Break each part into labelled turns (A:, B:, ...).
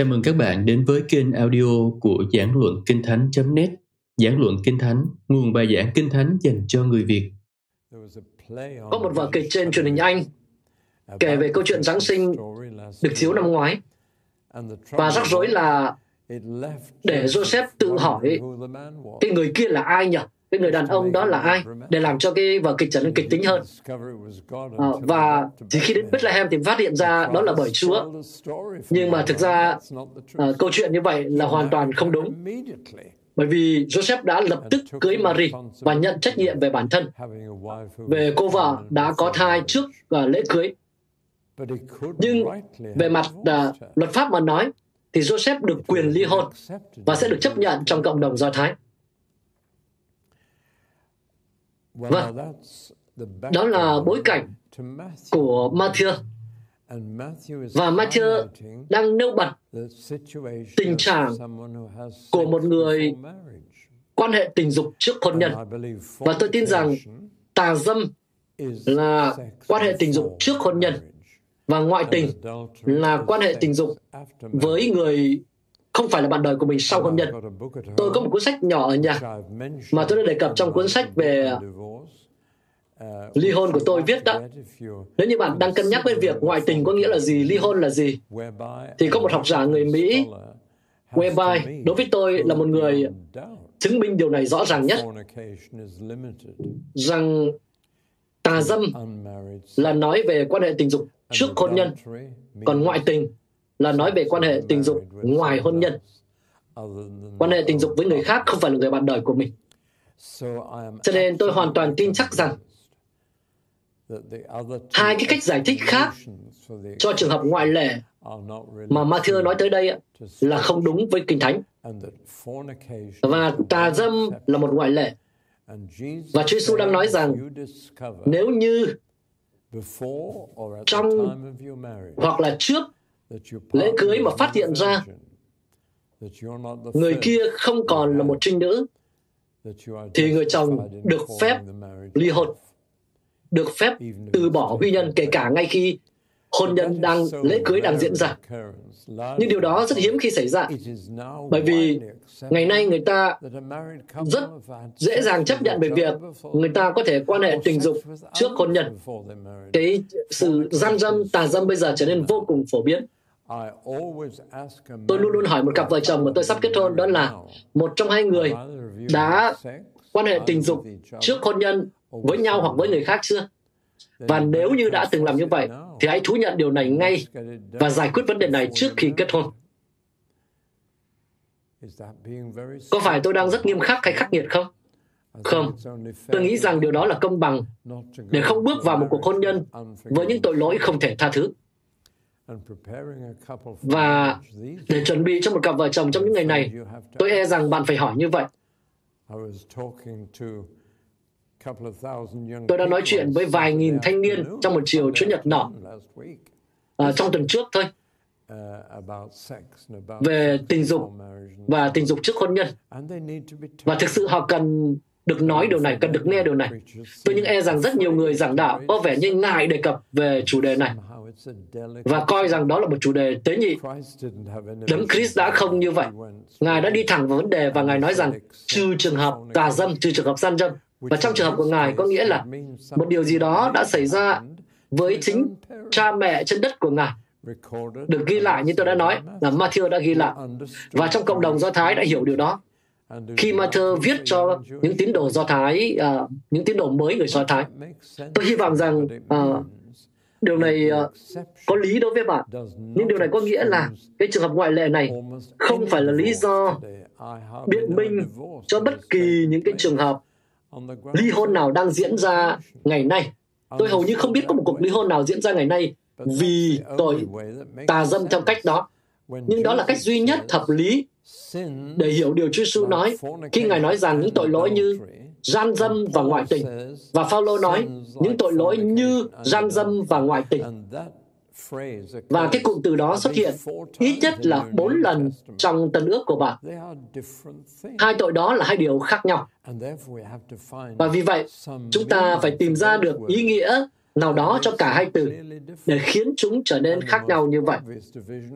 A: Chào mừng các bạn đến với kênh audio của Giảng Luận Kinh Thánh.net Giảng Luận Kinh Thánh, nguồn bài giảng Kinh Thánh dành cho người Việt.
B: Có một vở kịch trên truyền hình Anh kể về câu chuyện Giáng sinh được chiếu năm ngoái. Và rắc rối là để Joseph tự hỏi cái người kia là ai nhỉ? Cái người đàn ông đó là ai? Để làm cho cái vở kịch trở nên kịch tính hơn. À, và chỉ khi đến Bethlehem thì phát hiện ra đó là bởi Chúa. Nhưng mà thực ra à, câu chuyện như vậy là hoàn toàn không đúng. Bởi vì Joseph đã lập tức cưới Mary và nhận trách nhiệm về bản thân, về cô vợ đã có thai trước uh, lễ cưới. Nhưng về mặt uh, luật pháp mà nói, thì Joseph được quyền ly hôn và sẽ được chấp nhận trong cộng đồng Do Thái. Vâng, đó là bối cảnh của Matthew. Và Matthew đang nêu bật tình trạng của một người quan hệ tình dục trước hôn nhân. Và tôi tin rằng tà dâm là quan hệ tình dục trước hôn nhân. và ngoại tình là quan hệ tình dục với người không phải là bạn đời của mình sau hôn nhân. Tôi có một cuốn sách nhỏ ở nhà mà tôi đã đề cập trong cuốn sách về ờ, ly hôn của tôi viết đó. Nếu như bạn đang cân nhắc về việc ngoại tình có nghĩa là gì, ly hôn là gì, thì có một học giả người Mỹ, Webby, đối với tôi là một người chứng minh điều này rõ ràng nhất, rằng tà dâm là nói về quan hệ tình dục trước hôn nhân, còn ngoại tình là nói về quan hệ tình dục ngoài hôn nhân. Quan hệ tình dục với người khác không phải là người bạn đời của mình. Cho nên tôi hoàn toàn tin chắc rằng hai cái cách giải thích khác cho trường hợp ngoại lệ mà Matthew nói tới đây là không đúng với Kinh Thánh. Và tà dâm là một ngoại lệ. Và Chúa Giêsu đang nói rằng nếu như trong hoặc là trước lễ cưới mà phát hiện ra người kia không còn là một trinh nữ thì người chồng được phép ly hôn được phép từ bỏ huy nhân kể cả ngay khi hôn nhân đang lễ cưới đang diễn ra. nhưng điều đó rất hiếm khi xảy ra bởi vì ngày nay người ta rất dễ dàng chấp nhận về việc người ta có thể quan hệ tình dục trước hôn nhân. cái sự gian dâm tà dâm bây giờ trở nên vô cùng phổ biến tôi luôn luôn hỏi một cặp vợ chồng mà tôi sắp kết hôn đó là một trong hai người đã quan hệ tình dục trước hôn nhân với nhau hoặc với người khác chưa? Và nếu như đã từng làm như vậy, thì hãy thú nhận điều này ngay và giải quyết vấn đề này trước khi kết hôn. Có phải tôi đang rất nghiêm khắc hay khắc nghiệt không? Không, tôi nghĩ rằng điều đó là công bằng để không bước vào một cuộc hôn nhân với những tội lỗi không thể tha thứ. Và để chuẩn bị cho một cặp vợ chồng trong những ngày này, tôi e rằng bạn phải hỏi như vậy. Tôi đã nói chuyện với vài nghìn thanh niên trong một chiều Chủ nhật nọ, à, trong tuần trước thôi, về tình dục và tình dục trước hôn nhân. Và thực sự họ cần được nói điều này, cần được nghe điều này. Tôi những e rằng rất nhiều người giảng đạo có vẻ như ngại đề cập về chủ đề này và coi rằng đó là một chủ đề tế nhị. Đấng Christ đã không như vậy. Ngài đã đi thẳng vào vấn đề và Ngài nói rằng trừ trường hợp tà dâm, trừ trường hợp gian dâm, và trong trường hợp của Ngài có nghĩa là một điều gì đó đã xảy ra với chính cha mẹ trên đất của Ngài được ghi lại như tôi đã nói là Matthew đã ghi lại và trong cộng đồng Do Thái đã hiểu điều đó khi Matthew viết cho những tín đồ Do Thái uh, những tín đồ mới người Do Thái tôi hy vọng rằng uh, điều này ờ, có lý đối với bạn nhưng điều này có nghĩa là cái trường hợp ngoại lệ này không phải là lý do biện minh cho bất kỳ những cái trường hợp ly hôn nào đang diễn ra ngày nay. Tôi hầu như không biết có một cuộc ly hôn nào diễn ra ngày nay vì tội tà dâm theo cách đó. Nhưng đó là cách duy nhất hợp lý để hiểu điều Chúa Giêsu nói khi Ngài nói rằng những tội lỗi như gian dâm và ngoại tình. Và Phaolô nói những tội lỗi như gian dâm và ngoại tình. Và cái cụm từ đó xuất hiện ít nhất là bốn lần trong tân ước của bạn. Hai tội đó là hai điều khác nhau. Và vì vậy, chúng ta phải tìm ra được ý nghĩa nào đó cho cả hai từ để khiến chúng trở nên khác nhau như vậy.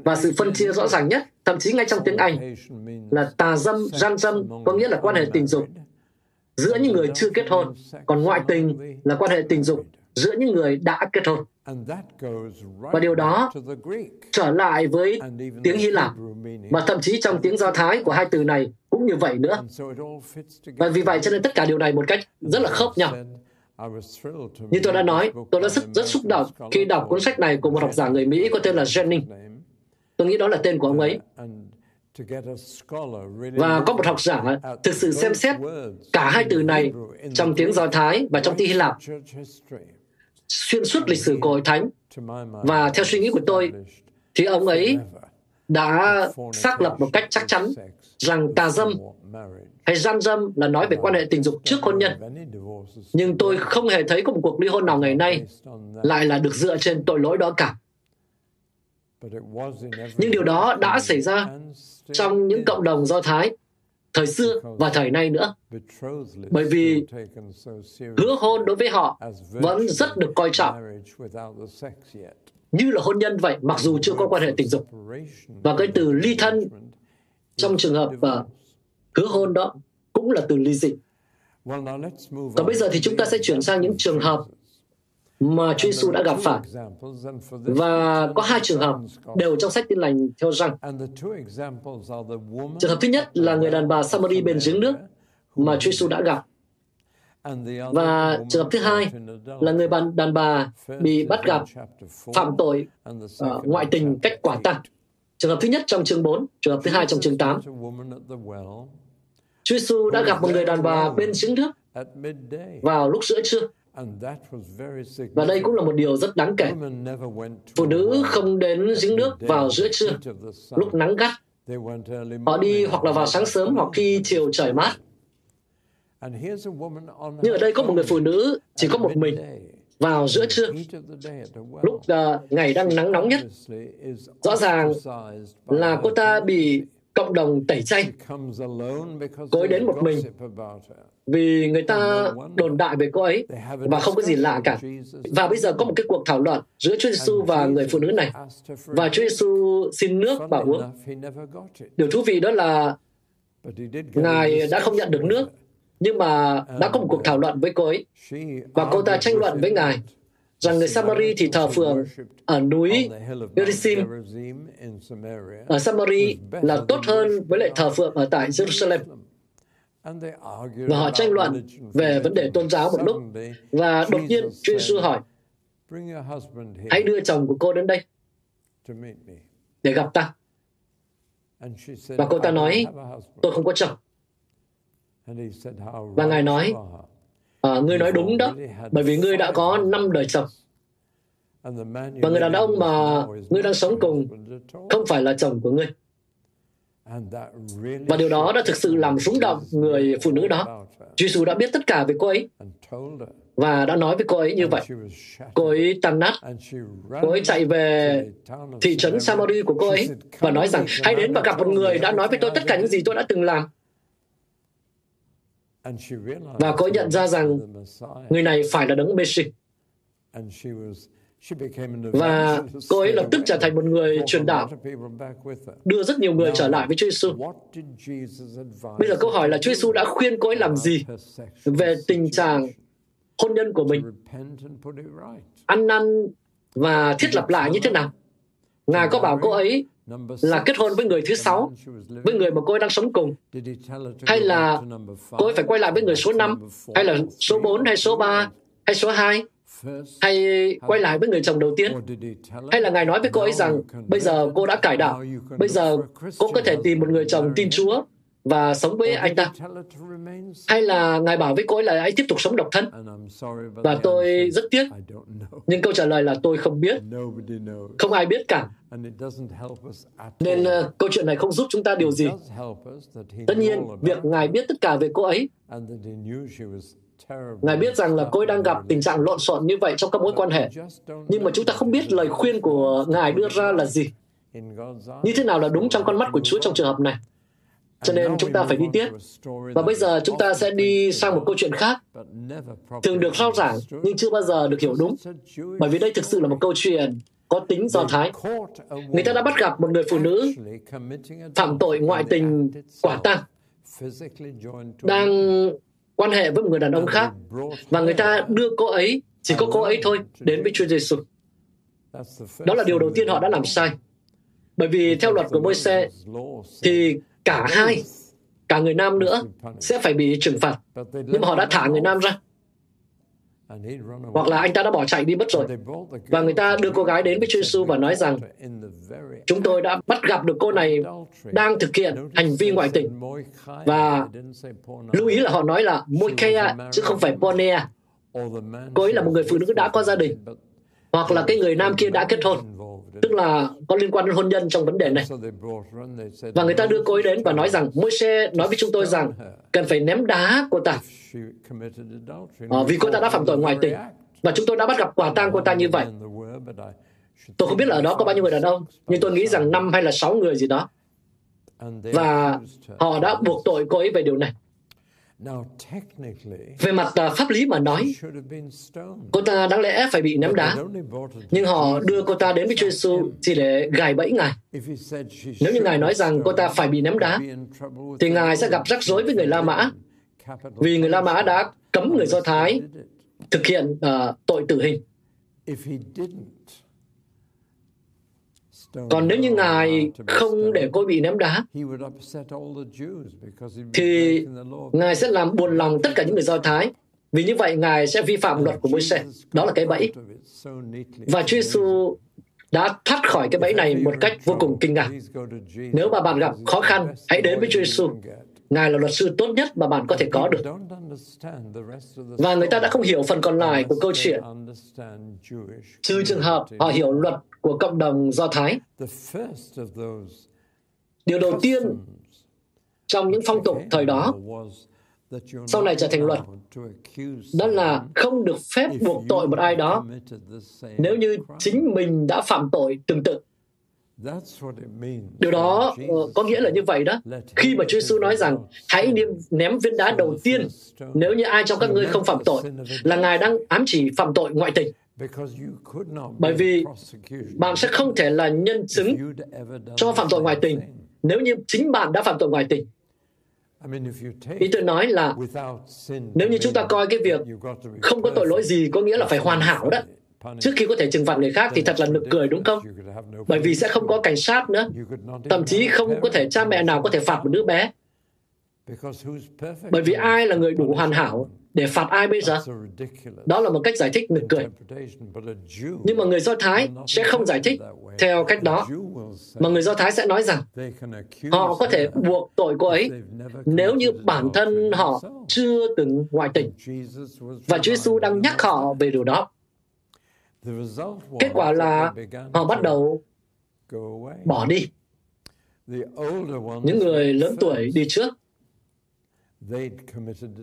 B: Và sự phân chia rõ ràng nhất, thậm chí ngay trong tiếng Anh, là tà dâm, gian dâm có nghĩa là quan hệ tình dục giữa những người chưa kết hôn, còn ngoại tình là quan hệ tình dục giữa những người đã kết hôn. Và điều đó trở lại với tiếng Hy Lạp, và thậm chí trong tiếng Do Thái của hai từ này cũng như vậy nữa. Và vì vậy cho nên tất cả điều này một cách rất là khớp nhau. Như tôi đã nói, tôi đã rất, rất xúc động khi đọc cuốn sách này của một học giả người Mỹ có tên là Jennings. Tôi nghĩ đó là tên của ông ấy. Và có một học giả thực sự xem xét cả hai từ này trong tiếng Do Thái và trong tiếng Hy Lạp xuyên suốt lịch sử của Hội Thánh. Và theo suy nghĩ của tôi, thì ông ấy đã xác lập một cách chắc chắn rằng tà dâm hay gian dâm là nói về quan hệ tình dục trước hôn nhân. Nhưng tôi không hề thấy có một cuộc ly hôn nào ngày nay lại là được dựa trên tội lỗi đó cả. Nhưng điều đó đã xảy ra trong những cộng đồng Do Thái thời xưa và thời nay nữa. Bởi vì hứa hôn đối với họ vẫn rất được coi trọng như là hôn nhân vậy, mặc dù chưa có quan hệ tình dục. Và cái từ ly thân trong trường hợp uh, hứa hôn đó cũng là từ ly dị. Còn bây giờ thì chúng ta sẽ chuyển sang những trường hợp mà Chúa Giêsu đã gặp phải. Và có hai trường hợp đều trong sách tin lành theo răng. Trường hợp thứ nhất là người đàn bà Samari bên giếng nước mà Chúa Giêsu đã gặp. Và trường hợp thứ hai là người đàn bà bị bắt gặp phạm tội uh, ngoại tình cách quả tăng. Trường hợp thứ nhất trong chương 4, trường hợp thứ hai trong chương 8. Chúa Giêsu đã gặp một người đàn bà bên giếng nước vào lúc giữa trưa. Và đây cũng là một điều rất đáng kể. Phụ nữ không đến giếng nước vào giữa trưa, lúc nắng gắt. Họ đi hoặc là vào sáng sớm hoặc khi chiều trời mát. Nhưng ở đây có một người phụ nữ chỉ có một mình vào giữa trưa, lúc uh, ngày đang nắng nóng nhất. Rõ ràng là cô ta bị cộng đồng tẩy chay. Cô ấy đến một mình vì người ta đồn đại về cô ấy và không có gì lạ cả. Và bây giờ có một cái cuộc thảo luận giữa Chúa Giêsu và người phụ nữ này. Và Chúa Giêsu xin nước và uống. Điều thú vị đó là Ngài đã không nhận được nước, nhưng mà đã có một cuộc thảo luận với cô ấy. Và cô ta tranh luận với Ngài rằng người Samari thì thờ phượng ở núi Gerizim ở Samari là tốt hơn với lại thờ phượng ở tại Jerusalem. Và họ tranh luận về vấn đề tôn giáo một lúc. Và đột nhiên Chúa Giêsu hỏi, hãy đưa chồng của cô đến đây để gặp ta. Và cô ta nói, tôi không có chồng. Và Ngài nói, à, ngươi nói đúng đó, bởi vì ngươi đã có năm đời chồng. Và người đàn ông mà ngươi đang sống cùng không phải là chồng của ngươi. Và điều đó đã thực sự làm rung động người phụ nữ đó. Jesus đã biết tất cả về cô ấy và đã nói với cô ấy như vậy. Cô ấy tan nát. Cô ấy chạy về thị trấn Samari của cô ấy và nói rằng hãy đến và gặp một người đã nói với tôi tất cả những gì tôi đã từng làm. Và cô nhận ra rằng người này phải là đấng Messi. Và cô ấy lập tức trở thành một người truyền đạo, đưa rất nhiều người trở lại với Chúa Giêsu. Bây giờ câu hỏi là Chúa Giêsu đã khuyên cô ấy làm gì về tình trạng hôn nhân của mình, ăn năn và thiết lập lại như thế nào? Ngài có bảo cô ấy là kết hôn với người thứ sáu, với người mà cô ấy đang sống cùng, hay là cô ấy phải quay lại với người số 5, hay là số 4, hay số 3, hay số 2? hay quay lại với người chồng đầu tiên? hay là ngài nói với cô ấy rằng bây giờ cô đã cải đạo. Bây giờ cô có thể tìm một người chồng tin chúa và sống với anh ta. hay là ngài bảo với cô ấy là hãy tiếp tục sống độc thân. Và tôi rất tiếc. Nhưng câu trả lời là tôi không biết. Không ai biết cả. Nên uh, câu chuyện này không giúp chúng ta điều gì. tất nhiên việc ngài biết tất cả về cô ấy. Ngài biết rằng là cô ấy đang gặp tình trạng lộn xộn như vậy trong các mối quan hệ. Nhưng mà chúng ta không biết lời khuyên của Ngài đưa ra là gì. Như thế nào là đúng trong con mắt của Chúa trong trường hợp này. Cho nên chúng ta phải đi tiếp. Và bây giờ chúng ta sẽ đi sang một câu chuyện khác, thường được rao giảng nhưng chưa bao giờ được hiểu đúng, bởi vì đây thực sự là một câu chuyện có tính do thái. Người ta đã bắt gặp một người phụ nữ phạm tội ngoại tình quả tang, đang quan hệ với một người đàn ông khác, và người ta đưa cô ấy, chỉ có cô ấy thôi, đến với Chúa Giêsu. Đó là điều đầu tiên họ đã làm sai. Bởi vì theo luật của Môi-se thì cả hai, cả người nam nữa sẽ phải bị trừng phạt. Nhưng mà họ đã thả người nam ra. Hoặc là anh ta đã bỏ chạy đi mất rồi. Và người ta đưa cô gái đến với Chúa Giêsu và nói rằng chúng tôi đã bắt gặp được cô này đang thực hiện hành vi ngoại tình. Và lưu ý là họ nói là Moikea chứ không phải Ponea. Cô ấy là một người phụ nữ đã có gia đình. Hoặc là cái người nam kia đã kết hôn tức là có liên quan đến hôn nhân trong vấn đề này. Và người ta đưa cô ấy đến và nói rằng Môi-se nói với chúng tôi rằng cần phải ném đá cô ta à, vì cô ta đã phạm tội ngoại tình và chúng tôi đã bắt gặp quả tang cô ta như vậy. Tôi không biết là ở đó có bao nhiêu người đàn ông, nhưng tôi nghĩ rằng năm hay là sáu người gì đó. Và họ đã buộc tội cô ấy về điều này. Về mặt uh, pháp lý mà nói, cô ta đáng lẽ phải bị ném đá, nhưng họ đưa cô ta đến với Chúa Giêsu chỉ để gài bẫy Ngài. Nếu như Ngài nói rằng cô ta phải bị ném đá, thì Ngài sẽ gặp rắc rối với người La Mã, vì người La Mã đã cấm người Do Thái thực hiện uh, tội tử hình. Còn nếu như Ngài không để cô bị ném đá, thì Ngài sẽ làm buồn lòng tất cả những người Do Thái. Vì như vậy, Ngài sẽ vi phạm luật của Môi-se. Đó là cái bẫy. Và Chúa Giêsu đã thoát khỏi cái bẫy này một cách vô cùng kinh ngạc. Nếu mà bạn gặp khó khăn, hãy đến với Chúa Giêsu. Ngài là luật sư tốt nhất mà bạn có thể có được. Và người ta đã không hiểu phần còn lại của câu chuyện. Trừ trường hợp họ hiểu luật của cộng đồng Do Thái. Điều đầu tiên trong những phong tục thời đó, sau này trở thành luật, đó là không được phép buộc tội một ai đó nếu như chính mình đã phạm tội tương tự Điều đó uh, có nghĩa là như vậy đó. Khi mà Chúa Giêsu nói rằng hãy ném viên đá đầu tiên nếu như ai trong các ngươi không phạm tội là Ngài đang ám chỉ phạm tội ngoại tình. Bởi vì bạn sẽ không thể là nhân chứng cho phạm tội ngoại tình. nếu như chính bạn đã phạm tội ngoại tình. Ý tôi nói là nếu như chúng ta coi cái việc không có tội lỗi gì có nghĩa là phải hoàn hảo đó trước khi có thể trừng phạt người khác thì thật là nực cười, đúng không? Bởi vì sẽ không có cảnh sát nữa. Thậm chí không có thể cha mẹ nào có thể phạt một đứa bé. Bởi vì ai là người đủ hoàn hảo để phạt ai bây giờ? Đó là một cách giải thích nực cười. Nhưng mà người Do Thái sẽ không giải thích theo cách đó. Mà người Do Thái sẽ nói rằng họ có thể buộc tội cô ấy nếu như bản thân họ chưa từng ngoại tình. Và Chúa Giêsu đang nhắc họ về điều đó. Kết quả là họ bắt đầu bỏ đi. Những người lớn tuổi đi trước,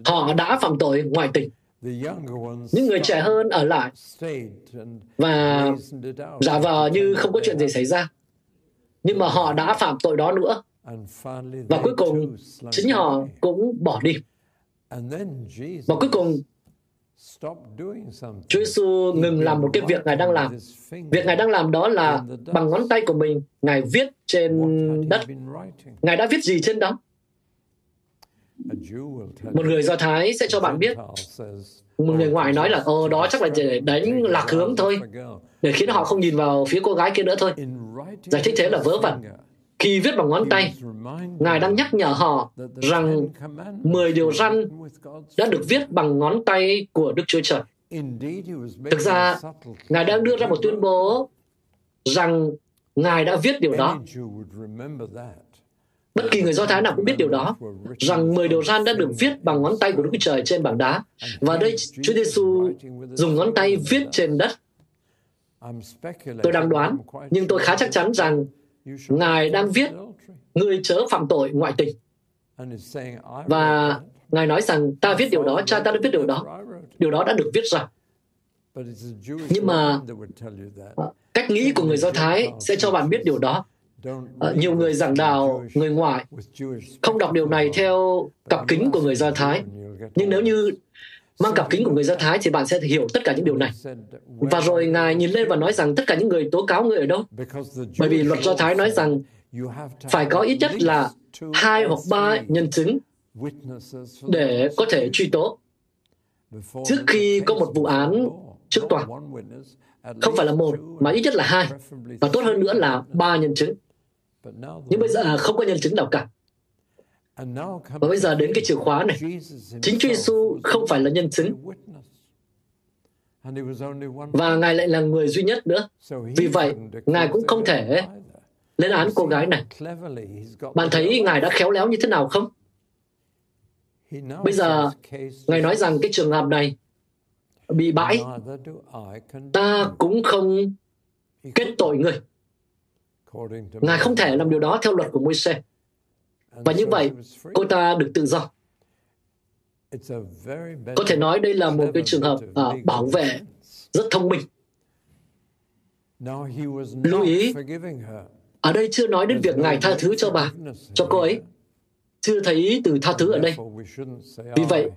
B: họ đã phạm tội ngoại tình. Những người trẻ hơn ở lại và giả vờ như không có chuyện gì xảy ra. Nhưng mà họ đã phạm tội đó nữa. Và cuối cùng, chính họ cũng bỏ đi. Và cuối cùng, Chúa Giêsu ngừng làm một cái việc Ngài đang làm. Việc Ngài đang làm đó là bằng ngón tay của mình, Ngài viết trên đất. Ngài đã viết gì trên đó? Một người Do Thái sẽ cho bạn biết. Một người ngoại nói là, ồ, đó chắc là để đánh lạc hướng thôi, để khiến họ không nhìn vào phía cô gái kia nữa thôi. Giải thích thế là vớ vẩn. Khi viết bằng ngón tay, Ngài đang nhắc nhở họ rằng 10 điều răn đã được viết bằng ngón tay của Đức Chúa Trời. Thực ra, Ngài đang đưa ra một tuyên bố rằng Ngài đã viết điều đó. Bất kỳ người Do Thái nào cũng biết điều đó, rằng 10 điều răn đã được viết bằng ngón tay của Đức Chúa Trời trên bảng đá. Và đây, Chúa Giêsu dùng ngón tay viết trên đất. Tôi đang đoán, nhưng tôi khá chắc chắn rằng Ngài đang viết người chớ phạm tội ngoại tình. Và Ngài nói rằng ta viết điều đó, cha ta đã viết điều đó. Điều đó đã được viết ra. Nhưng mà cách nghĩ của người Do Thái sẽ cho bạn biết điều đó. À, nhiều người giảng đạo người ngoại không đọc điều này theo cặp kính của người Do Thái. Nhưng nếu như mang cặp kính của người Do Thái thì bạn sẽ hiểu tất cả những điều này. Và rồi Ngài nhìn lên và nói rằng tất cả những người tố cáo người ở đâu? Bởi vì luật Do Thái nói rằng phải có ít nhất là hai hoặc ba nhân chứng để có thể truy tố trước khi có một vụ án trước tòa. Không phải là một, mà ít nhất là hai. Và tốt hơn nữa là ba nhân chứng. Nhưng bây giờ không có nhân chứng nào cả. Và bây giờ đến cái chìa khóa này. Chính Chúa Giêsu không phải là nhân chứng. Và Ngài lại là người duy nhất nữa. Vì vậy, Ngài cũng không thể lên án cô gái này. Bạn thấy Ngài đã khéo léo như thế nào không? Bây giờ, Ngài nói rằng cái trường hợp này bị bãi, ta cũng không kết tội người. Ngài không thể làm điều đó theo luật của Môi-se. Và như vậy, cô ta được tự do. Có thể nói đây là một cái trường hợp uh, bảo vệ rất thông minh. Lưu ý, ở đây chưa nói đến việc Ngài tha thứ cho bà, cho cô ấy. Chưa thấy từ tha thứ ở đây. Vì vậy,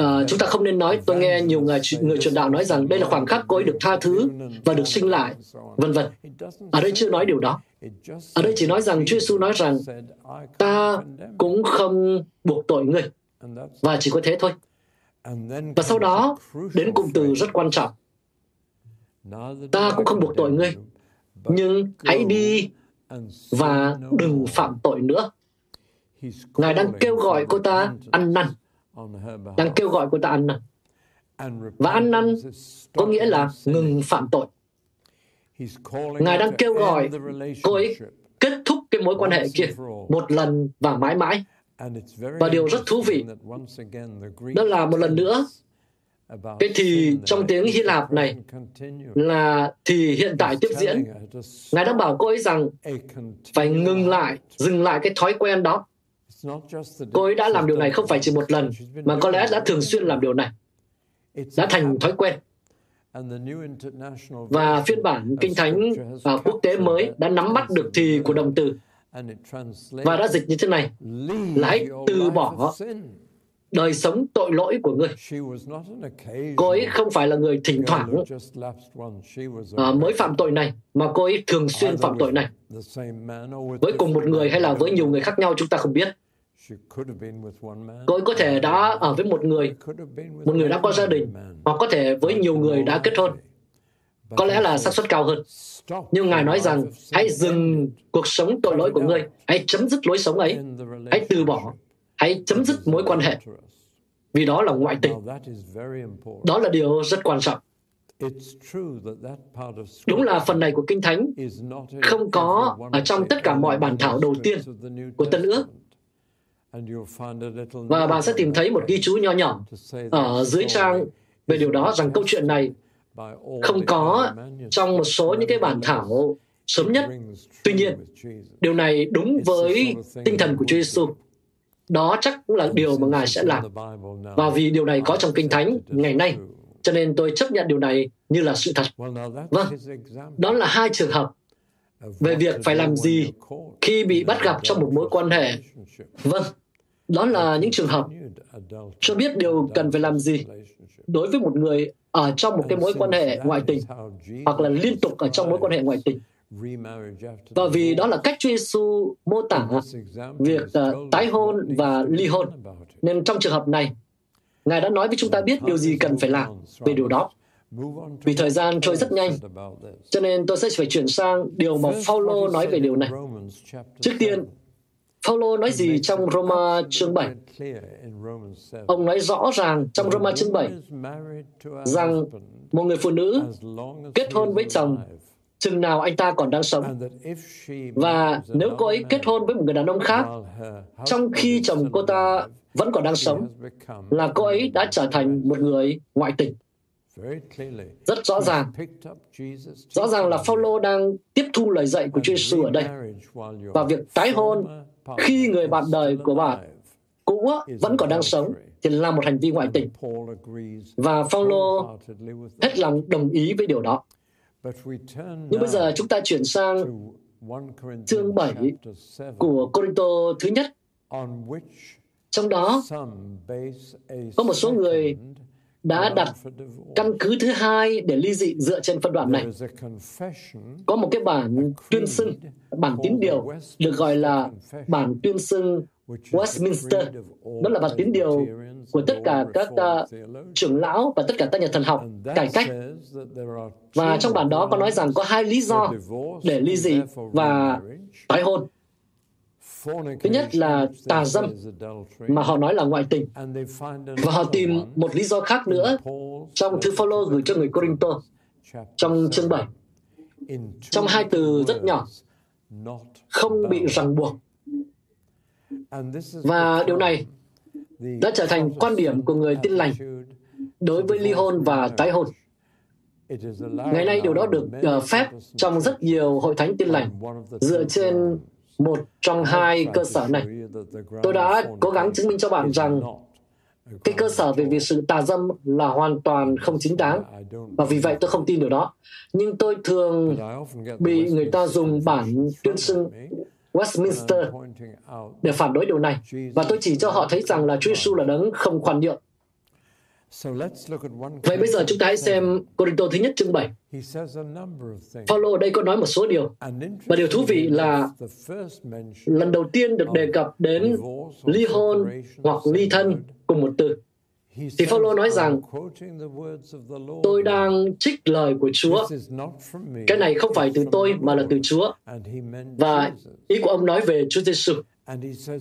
B: uh, chúng ta không nên nói, tôi nghe nhiều người, người truyền đạo nói rằng đây là khoảng khắc cô ấy được tha thứ và được sinh lại, vân vân. Ở đây chưa nói điều đó. Ở đây chỉ nói rằng Chúa Giêsu nói rằng ta cũng không buộc tội người và chỉ có thế thôi. Và sau đó đến cụm từ rất quan trọng. Ta cũng không buộc tội ngươi, nhưng hãy đi và đừng phạm tội nữa. Ngài đang kêu gọi cô ta ăn năn, đang kêu gọi cô ta ăn năn. Và ăn năn có nghĩa là ngừng phạm tội. Ngài đang kêu gọi cô ấy kết thúc cái mối quan hệ kia một lần và mãi mãi. Và điều rất thú vị đó là một lần nữa cái thì trong tiếng Hy Lạp này là thì hiện tại tiếp diễn. Ngài đang bảo cô ấy rằng phải ngừng lại, dừng lại cái thói quen đó. Cô ấy đã làm điều này không phải chỉ một lần, mà có lẽ đã thường xuyên làm điều này. Đã thành thói quen. Và phiên bản Kinh Thánh và quốc tế mới đã nắm bắt được thì của động từ và đã dịch như thế này là hãy từ bỏ đời sống tội lỗi của người. Cô ấy không phải là người thỉnh thoảng uh, mới phạm tội này, mà cô ấy thường xuyên phạm tội này. Với cùng một người hay là với nhiều người khác nhau chúng ta không biết. Cô ấy có thể đã ở với một người, một người đã có gia đình, hoặc có thể với nhiều người đã kết hôn. Có lẽ là xác suất cao hơn. Nhưng Ngài nói rằng, hãy dừng cuộc sống tội lỗi của ngươi, hãy chấm dứt lối sống ấy, hãy từ bỏ, hãy chấm dứt mối quan hệ. Vì đó là ngoại tình. Đó là điều rất quan trọng. Đúng là phần này của Kinh Thánh không có ở trong tất cả mọi bản thảo đầu tiên của Tân ước. Và bạn sẽ tìm thấy một ghi chú nho nhỏ ở dưới trang về điều đó rằng câu chuyện này không có trong một số những cái bản thảo sớm nhất. Tuy nhiên, điều này đúng với tinh thần của Chúa Giêsu. Đó chắc cũng là điều mà Ngài sẽ làm. Và vì điều này có trong Kinh Thánh ngày nay, cho nên tôi chấp nhận điều này như là sự thật. Vâng, đó là hai trường hợp về việc phải làm gì khi bị bắt gặp trong một mối quan hệ. Vâng, đó là những trường hợp cho biết điều cần phải làm gì đối với một người ở trong một cái mối quan hệ ngoại tình hoặc là liên tục ở trong mối quan hệ ngoại tình. Và vì đó là cách Chúa Giêsu mô tả việc uh, tái hôn và ly hôn. Nên trong trường hợp này, Ngài đã nói với chúng ta biết điều gì cần phải làm về điều đó. Vì thời gian trôi rất nhanh, cho nên tôi sẽ phải chuyển sang điều mà Phaolô nói về điều này. Trước tiên, Phaolô nói gì trong Roma chương 7? Ông nói rõ ràng trong Roma chương 7 rằng một người phụ nữ kết hôn với chồng chừng nào anh ta còn đang sống. Và nếu cô ấy kết hôn với một người đàn ông khác, trong khi chồng cô ta vẫn còn đang sống, là cô ấy đã trở thành một người ngoại tình. Rất rõ ràng. Rõ ràng là Phaolô đang tiếp thu lời dạy của Chúa Giêsu ở đây. Và việc tái hôn khi người bạn đời của bạn cũ vẫn còn đang sống thì là một hành vi ngoại tình. Và Phaolô hết lòng đồng ý với điều đó. Nhưng bây giờ chúng ta chuyển sang chương 7 của Corinto thứ nhất. Trong đó, có một số người đã đặt căn cứ thứ hai để ly dị dựa trên phân đoạn này. Có một cái bản tuyên xưng, bản tín điều được gọi là bản tuyên xưng Westminster. Đó là bản tín điều của tất cả các uh, trưởng lão và tất cả các nhà thần học cải cách. Và trong bản đó có nói rằng có hai lý do để ly dị và tái hôn. Thứ nhất là tà dâm, mà họ nói là ngoại tình. Và họ tìm một lý do khác nữa trong thư Phaolô gửi cho người Corinto trong chương 7. Trong hai từ rất nhỏ, không bị ràng buộc. Và điều này đã trở thành quan điểm của người tin lành đối với ly hôn và tái hôn. Ngày nay điều đó được uh, phép trong rất nhiều hội thánh tin lành dựa trên một trong hai cơ sở này. Tôi đã cố gắng chứng minh cho bạn rằng cái cơ sở về việc sự tà dâm là hoàn toàn không chính đáng và vì vậy tôi không tin điều đó. Nhưng tôi thường bị người ta dùng bản tuyên xưng Westminster để phản đối điều này và tôi chỉ cho họ thấy rằng là Chúa Giêsu là đấng không khoan nhượng. Vậy bây giờ chúng ta hãy xem Corinto thứ nhất chương 7. Paulo ở đây có nói một số điều. Và điều thú vị là lần đầu tiên được đề cập đến ly hôn hoặc ly thân cùng một từ. Thì Paulo nói rằng tôi đang trích lời của Chúa. Cái này không phải từ tôi mà là từ Chúa. Và ý của ông nói về Chúa Giêsu.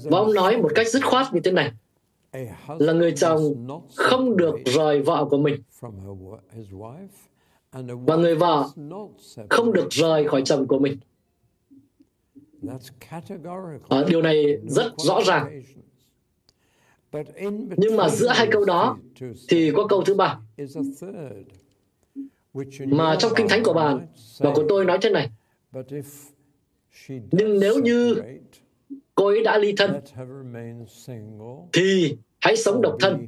B: Và ông nói một cách dứt khoát như thế này là người chồng không được rời vợ của mình. và người vợ không được rời khỏi chồng của mình. À, điều này rất rõ ràng. nhưng mà giữa hai câu đó thì có câu thứ ba. mà trong kinh thánh của bạn và của tôi nói thế này. Nhưng nếu như cô ấy đã ly thân thì hãy sống độc thân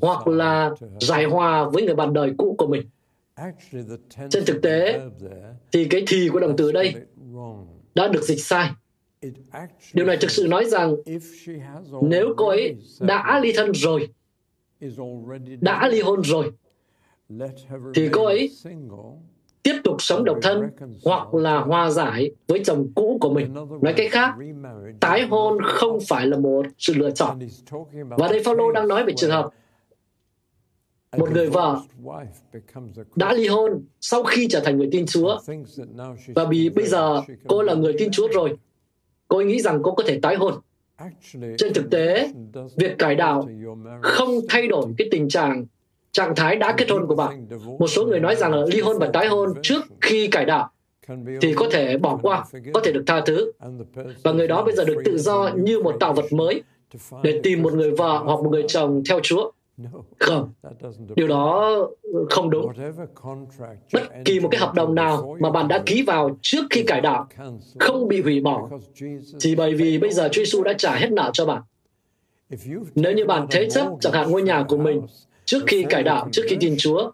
B: hoặc là giải hòa với người bạn đời cũ của mình. Trên thực tế, thì cái thì của động từ đây đã được dịch sai. Điều này thực sự nói rằng nếu cô ấy đã ly thân rồi, đã ly hôn rồi, thì cô ấy tiếp tục sống độc thân hoặc là hòa giải với chồng cũ của mình. Nói cách khác, tái hôn không phải là một sự lựa chọn. Và đây Phaolô đang nói về trường hợp một người vợ đã ly hôn sau khi trở thành người tin Chúa và vì bây giờ cô là người tin Chúa rồi, cô ấy nghĩ rằng cô có thể tái hôn. Trên thực tế, việc cải đạo không thay đổi cái tình trạng trạng thái đã kết hôn của bạn. Một số người nói rằng là ly hôn và tái hôn trước khi cải đạo thì có thể bỏ qua, có thể được tha thứ. Và người đó bây giờ được tự do như một tạo vật mới để tìm một người vợ hoặc một người chồng theo Chúa. Không, điều đó không đúng. Bất kỳ một cái hợp đồng nào mà bạn đã ký vào trước khi cải đạo không bị hủy bỏ, chỉ bởi vì bây giờ Chúa Giêsu đã trả hết nợ cho bạn. Nếu như bạn thế chấp chẳng hạn ngôi nhà của mình trước khi cải đạo, trước khi tin Chúa.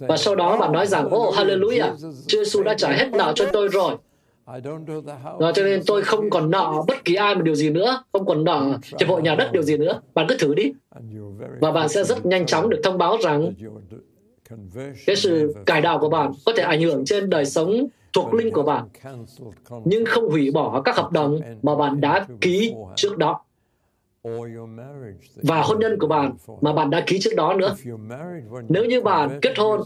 B: Và sau đó bạn nói rằng, oh, hallelujah, Chúa Giêsu đã trả hết nợ cho tôi rồi. Và cho nên tôi không còn nợ bất kỳ ai một điều gì nữa, không còn nợ hiệp hội nhà đất điều gì nữa. Bạn cứ thử đi. Và bạn sẽ rất nhanh chóng được thông báo rằng cái sự cải đạo của bạn có thể ảnh hưởng trên đời sống thuộc linh của bạn, nhưng không hủy bỏ các hợp đồng mà bạn đã ký trước đó và hôn nhân của bạn mà bạn đã ký trước đó nữa. Nếu như bạn kết hôn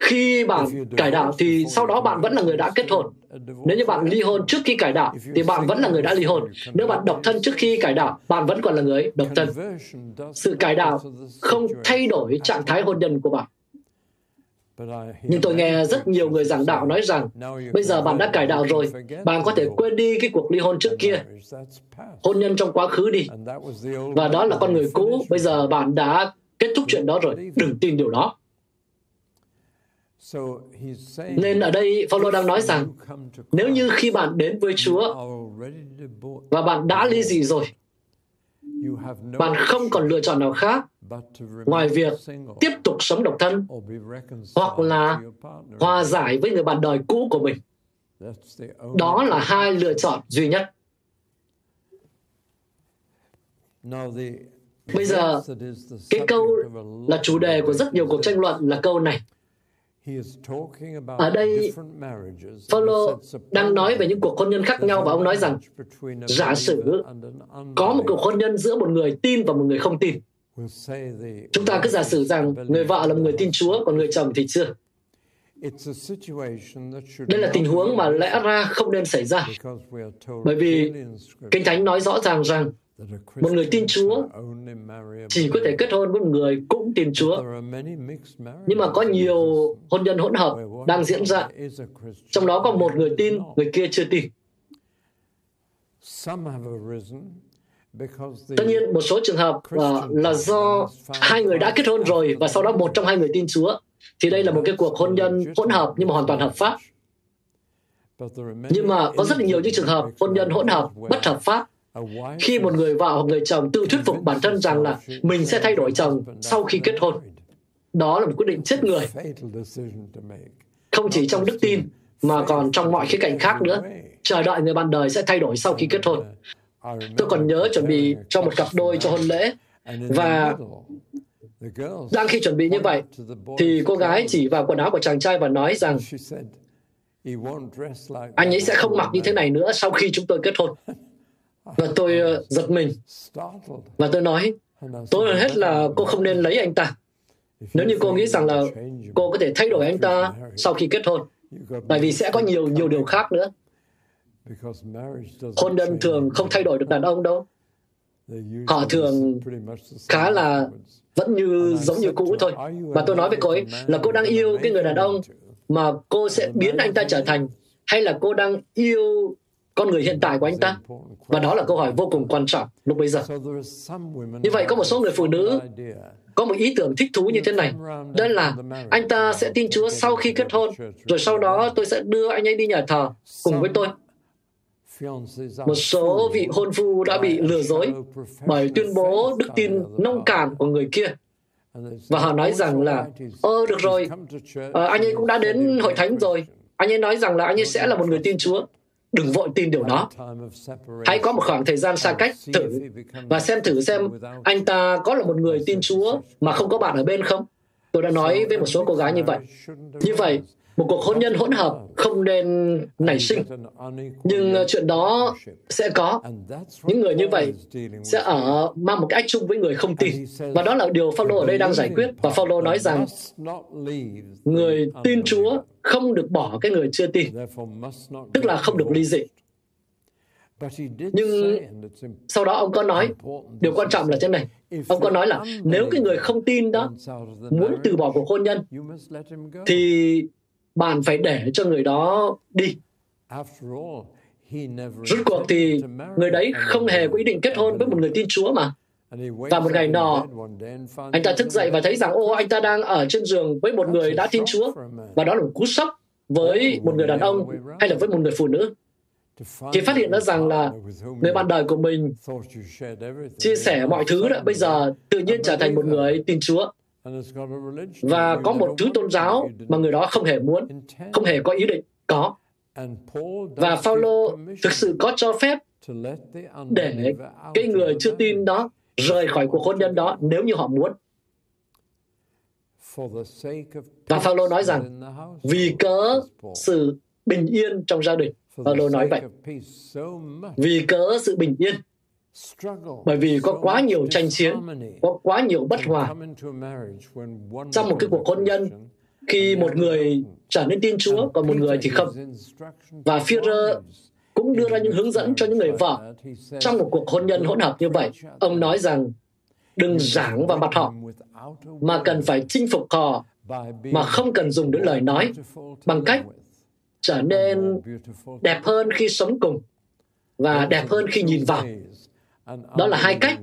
B: khi bạn cải đạo thì sau đó bạn vẫn là người đã kết hôn. Nếu như bạn ly hôn trước khi cải đạo thì bạn vẫn là người đã ly hôn. Nếu bạn độc thân trước khi cải đạo, bạn vẫn còn là người độc thân. Sự cải đạo không thay đổi trạng thái hôn nhân của bạn. Nhưng tôi nghe rất nhiều người giảng đạo nói rằng bây giờ bạn đã cải đạo rồi, bạn có thể quên đi cái cuộc ly hôn trước kia, hôn nhân trong quá khứ đi. Và đó là con người cũ, bây giờ bạn đã kết thúc chuyện đó rồi, đừng tin điều đó. Nên ở đây Phaolô đang nói rằng nếu như khi bạn đến với Chúa và bạn đã ly dị rồi, bạn không còn lựa chọn nào khác ngoài việc tiếp tục sống độc thân hoặc là hòa giải với người bạn đời cũ của mình. Đó là hai lựa chọn duy nhất. Bây giờ, cái câu là chủ đề của rất nhiều cuộc tranh luận là câu này. Ở đây, Paulo đang nói về những cuộc hôn nhân khác nhau và ông nói rằng giả sử có một cuộc hôn nhân giữa một người tin và một người không tin. Chúng ta cứ giả sử rằng người vợ là một người tin Chúa, còn người chồng thì chưa. Đây là tình huống mà lẽ ra không nên xảy ra. Bởi vì Kinh Thánh nói rõ ràng rằng một người tin Chúa chỉ có thể kết hôn với một người cũng tin Chúa. Nhưng mà có nhiều hôn nhân hỗn hợp đang diễn ra. Trong đó có một người tin, người kia chưa tin. Tất nhiên, một số trường hợp uh, là do hai người đã kết hôn rồi và sau đó một trong hai người tin Chúa. Thì đây là một cái cuộc hôn nhân hỗn hợp nhưng mà hoàn toàn hợp pháp. Nhưng mà có rất là nhiều những trường hợp hôn nhân hỗn hợp bất hợp pháp khi một người vợ hoặc người chồng tự thuyết phục bản thân rằng là mình sẽ thay đổi chồng sau khi kết hôn đó là một quyết định chết người không chỉ trong đức tin mà còn trong mọi khía cạnh khác nữa chờ đợi người bạn đời sẽ thay đổi sau khi kết hôn tôi còn nhớ chuẩn bị cho một cặp đôi cho hôn lễ. Và đang khi chuẩn bị như vậy thì cô gái chỉ vào quần áo của chàng trai và nói rằng anh ấy sẽ không mặc như thế này nữa sau khi chúng tôi kết hôn. Và tôi uh, giật mình. và tôi nói tôi hết là cô không nên lấy anh ta. Nếu như cô nghĩ rằng là cô có thể thay đổi anh ta sau khi kết hôn. Tại vì sẽ có nhiều nhiều điều khác nữa hôn nhân thường không thay đổi được đàn ông đâu họ thường khá là vẫn như giống như cũ thôi và tôi nói với cô ấy là cô đang yêu cái người đàn ông mà cô sẽ biến anh ta trở thành hay là cô đang yêu con người hiện tại của anh ta? Và đó là câu hỏi vô cùng quan trọng lúc bây giờ. Như vậy có một số người phụ nữ có một ý tưởng thích thú như thế này. Đó là anh ta sẽ tin Chúa sau khi kết hôn, rồi sau đó tôi sẽ đưa anh ấy đi nhà thờ cùng với tôi. Một số vị hôn phu đã bị lừa dối bởi tuyên bố đức tin nông cạn của người kia. Và họ nói rằng là, ơ được rồi, à, anh ấy cũng đã đến hội thánh rồi. Anh ấy nói rằng là anh ấy sẽ là một người tin Chúa đừng vội tin điều đó. Hãy có một khoảng thời gian xa cách thử và xem thử xem anh ta có là một người tin Chúa mà không có bạn ở bên không. Tôi đã nói với một số cô gái như vậy. Như vậy, một cuộc hôn nhân hỗn hợp không nên nảy sinh. Nhưng ờ, chuyện đó sẽ có. Những người như vậy sẽ ở, mang một cái ách chung với người không tin. Và đó là điều Phaolô ở đây đang giải quyết. Và Phaolô nói rằng, người tin Chúa không được bỏ cái người chưa tin. Tức là không được ly dị. Nhưng sau đó ông có nói, điều quan trọng là thế này. Ông có nói là nếu cái người không tin đó muốn từ bỏ cuộc hôn nhân, thì bạn phải để cho người đó đi. Rốt cuộc thì người đấy không hề có ý định kết hôn với một người tin Chúa mà. Và một ngày nọ, anh ta thức dậy và thấy rằng, ô, anh ta đang ở trên giường với một người đã tin Chúa. Và đó là một cú sốc với một người đàn ông hay là với một người phụ nữ. Thì phát hiện ra rằng là người bạn đời của mình chia sẻ mọi thứ đó, bây giờ tự nhiên trở thành một người tin Chúa và có một thứ tôn giáo mà người đó không hề muốn, không hề có ý định có. Và Phaolô thực sự có cho phép để cái người chưa tin đó rời khỏi cuộc hôn nhân đó nếu như họ muốn. Và Phaolô nói rằng vì cớ sự bình yên trong gia đình, Phaolô nói vậy. Vì cớ sự bình yên bởi vì có quá nhiều tranh chiến, có quá nhiều bất hòa. Trong một cái cuộc hôn nhân, khi một người trở nên tin Chúa, còn một người thì không. Và Führer cũng đưa ra những hướng dẫn cho những người vợ trong một cuộc hôn nhân hỗn hợp như vậy. Ông nói rằng đừng giảng vào mặt họ, mà cần phải chinh phục họ mà không cần dùng đến lời nói bằng cách trở nên đẹp hơn khi sống cùng và đẹp hơn khi nhìn vào đó là hai cách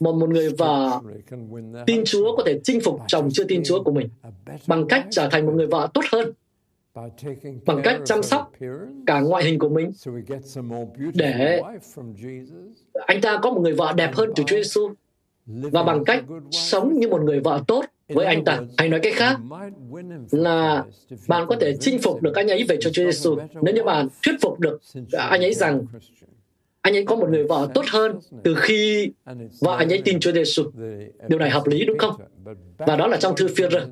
B: mà một người vợ tin Chúa có thể chinh phục chồng chưa tin Chúa của mình bằng cách trở thành một người vợ tốt hơn bằng cách chăm sóc cả ngoại hình của mình. Để anh ta có một người vợ đẹp hơn từ Chúa Giêsu và bằng cách sống như một người vợ tốt với anh ta. Hay nói cách khác là bạn có thể chinh phục được anh ấy về cho Chúa Giêsu nếu như bạn thuyết phục được anh ấy rằng anh ấy có một người vợ tốt hơn từ khi vợ anh ấy tin Chúa Giêsu. Điều này hợp lý đúng không? Và đó là trong thư phiên rơ.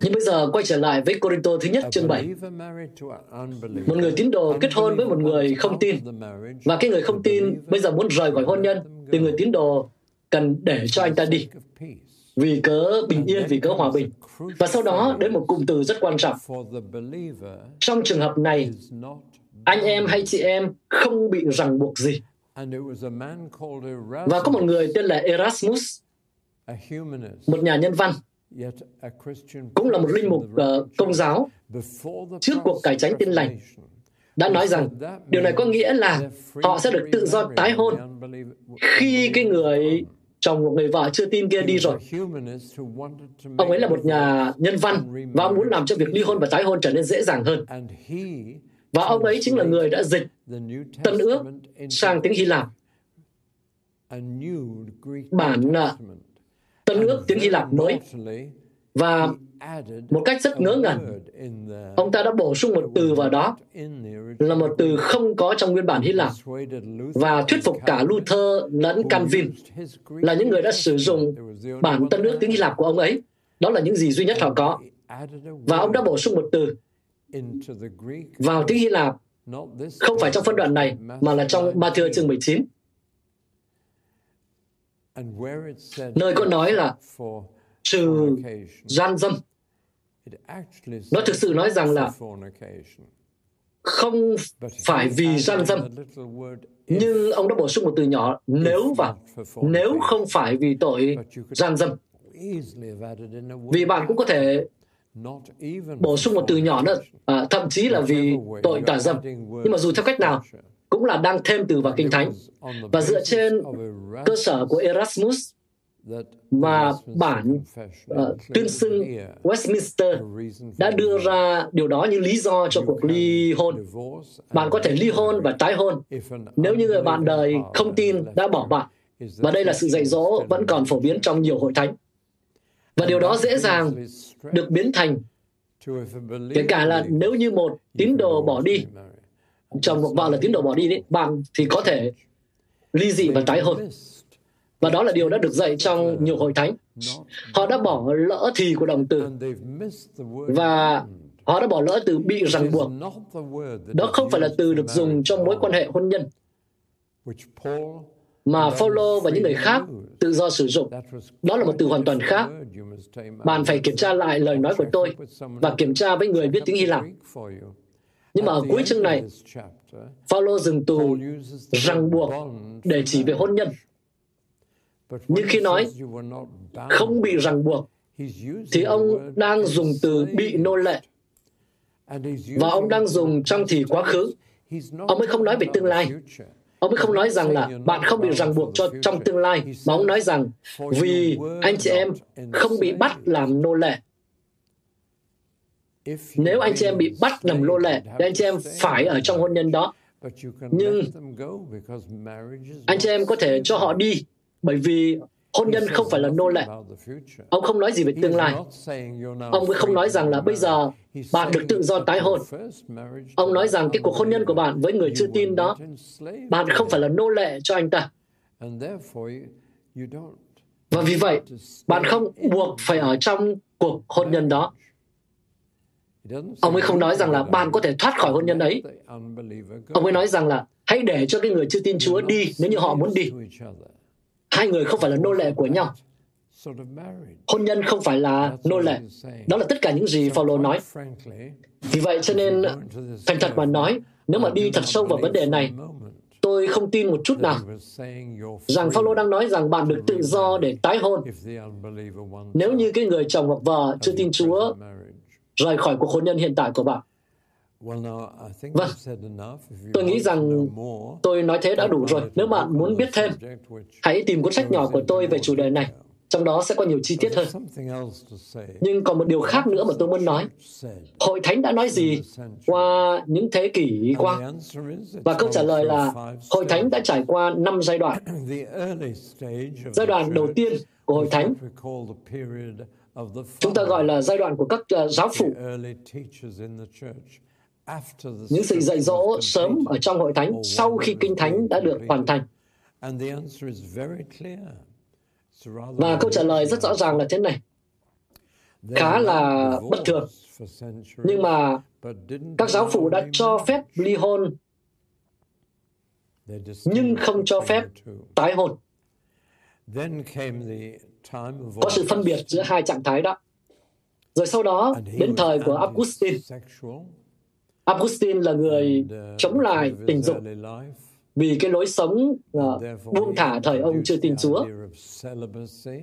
B: Nhưng bây giờ quay trở lại với Corinto thứ nhất chương 7. Một người tín đồ kết hôn với một người không tin. Và cái người không tin bây giờ muốn rời khỏi hôn nhân thì người tín đồ cần để cho anh ta đi vì cớ bình yên, vì cớ hòa bình. Và sau đó đến một cụm từ rất quan trọng. Trong trường hợp này, anh em hay chị em không bị ràng buộc gì. Và có một người tên là Erasmus, một nhà nhân văn, cũng là một linh mục uh, công giáo trước cuộc cải tránh tin lành đã nói rằng điều này có nghĩa là họ sẽ được tự do tái hôn khi cái người chồng của người vợ chưa tin kia đi rồi. Ông ấy là một nhà nhân văn và ông muốn làm cho việc ly hôn và tái hôn trở nên dễ dàng hơn. Và ông ấy chính là người đã dịch Tân ước sang tiếng Hy Lạp. Bản uh, Tân ước tiếng Hy Lạp mới. Và một cách rất ngớ ngẩn, ông ta đã bổ sung một từ vào đó là một từ không có trong nguyên bản Hy Lạp và thuyết phục cả Luther lẫn Calvin là những người đã sử dụng bản Tân ước tiếng Hy Lạp của ông ấy. Đó là những gì duy nhất họ có. Và ông đã bổ sung một từ vào tiếng Hy Lạp không phải trong phân đoạn này mà là trong Matthew chương 19 nơi có nói là trừ gian dâm. nó thực sự nói rằng là không phải vì gian dâm. nhưng ông đã bổ sung một từ nhỏ nếu vào nếu không phải vì tội gian dâm. vì bạn cũng có thể bổ sung một từ nhỏ nữa à, thậm chí là vì tội tà dâm nhưng mà dù theo cách nào cũng là đang thêm từ vào kinh thánh và dựa trên cơ sở của Erasmus và bản uh, tuyên xưng Westminster đã đưa ra điều đó như lý do cho cuộc ly hôn. Bạn có thể ly hôn và tái hôn nếu như người bạn đời không tin đã bỏ bạn. Và đây là sự dạy dỗ vẫn còn phổ biến trong nhiều hội thánh. Và điều đó dễ dàng được biến thành. Kể cả là nếu như một tín đồ bỏ đi chồng hoặc vợ là tín đồ bỏ đi đấy, bạn thì có thể ly dị và tái hôn. Và đó là điều đã được dạy trong nhiều hội thánh. Họ đã bỏ lỡ thì của động từ và họ đã bỏ lỡ từ bị ràng buộc. Đó không phải là từ được dùng trong mối quan hệ hôn nhân mà Phaolô và những người khác tự do sử dụng. Đó là một từ hoàn toàn khác. Bạn phải kiểm tra lại lời nói của tôi và kiểm tra với người biết tiếng Hy Lạp. Nhưng mà ở cuối chương này, Phaolô dừng từ ràng buộc để chỉ về hôn nhân. Nhưng khi nói không bị ràng buộc, thì ông đang dùng từ bị nô lệ. Và ông đang dùng trong thì quá khứ. Ông ấy không nói về tương lai. Ông ấy không nói rằng là bạn không bị ràng buộc cho trong tương lai, mà ông nói rằng vì anh chị em không bị bắt làm nô lệ. Nếu anh chị em bị bắt làm nô lệ, thì anh chị em phải ở trong hôn nhân đó. Nhưng anh chị em có thể cho họ đi bởi vì hôn nhân không phải là nô lệ. Ông không nói gì về tương lai. Ông cũng không nói rằng là bây giờ bạn được tự do tái hôn. Ông nói rằng cái cuộc hôn nhân của bạn với người chưa tin đó, bạn không phải là nô lệ cho anh ta. Và vì vậy, bạn không buộc phải ở trong cuộc hôn nhân đó. Ông ấy không nói rằng là bạn có thể thoát khỏi hôn nhân ấy. Ông ấy nói rằng là hãy để cho cái người chưa tin Chúa đi nếu như họ muốn đi. Hai người không phải là nô lệ của nhau. Hôn nhân không phải là nô lệ. Đó là tất cả những gì Phaolô nói. Vì vậy cho nên thành thật mà nói, nếu mà đi thật sâu vào vấn đề này, tôi không tin một chút nào rằng Phaolô đang nói rằng bạn được tự do để tái hôn. Nếu như cái người chồng hoặc vợ chưa tin Chúa rời khỏi cuộc hôn nhân hiện tại của bạn. Vâng, tôi nghĩ rằng tôi nói thế đã đủ rồi. Nếu bạn muốn biết thêm, hãy tìm cuốn sách nhỏ của tôi về chủ đề này. Trong đó sẽ có nhiều chi tiết hơn. Nhưng còn một điều khác nữa mà tôi muốn nói. Hội Thánh đã nói gì qua những thế kỷ qua? Và câu trả lời là Hội Thánh đã trải qua năm giai đoạn. Giai đoạn đầu tiên của Hội Thánh chúng ta gọi là giai đoạn của các uh, giáo phụ những sự dạy dỗ sớm ở trong hội thánh sau khi kinh thánh đã được hoàn thành. Và câu trả lời rất rõ ràng là thế này. Khá là bất thường. nhưng mà các giáo phụ đã cho phép ly hôn nhưng không cho phép tái hôn. Có sự phân biệt giữa hai trạng thái đó. Rồi sau đó đến thời của Augustine Augustine là người chống lại tình dục vì cái lối sống uh, buông thả thời ông chưa tin Chúa.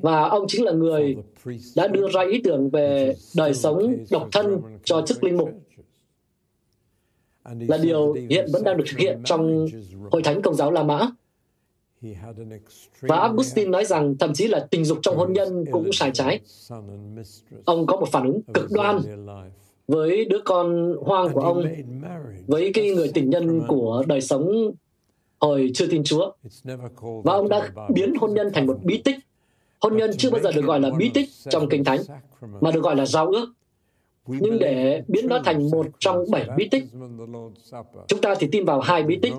B: Và ông chính là người đã đưa ra ý tưởng về đời sống độc thân cho chức linh mục là điều hiện vẫn đang được thực hiện trong hội thánh công giáo La Mã. Và Augustine nói rằng thậm chí là tình dục trong hôn nhân cũng sai trái. Ông có một phản ứng cực đoan với đứa con hoang của ông, với cái người tình nhân của đời sống hồi chưa tin Chúa. Và ông đã biến hôn nhân thành một bí tích. Hôn nhân chưa bao giờ được gọi là bí tích trong Kinh Thánh, mà được gọi là giao ước. Nhưng để biến nó thành một trong bảy bí tích, chúng ta thì tin vào hai bí tích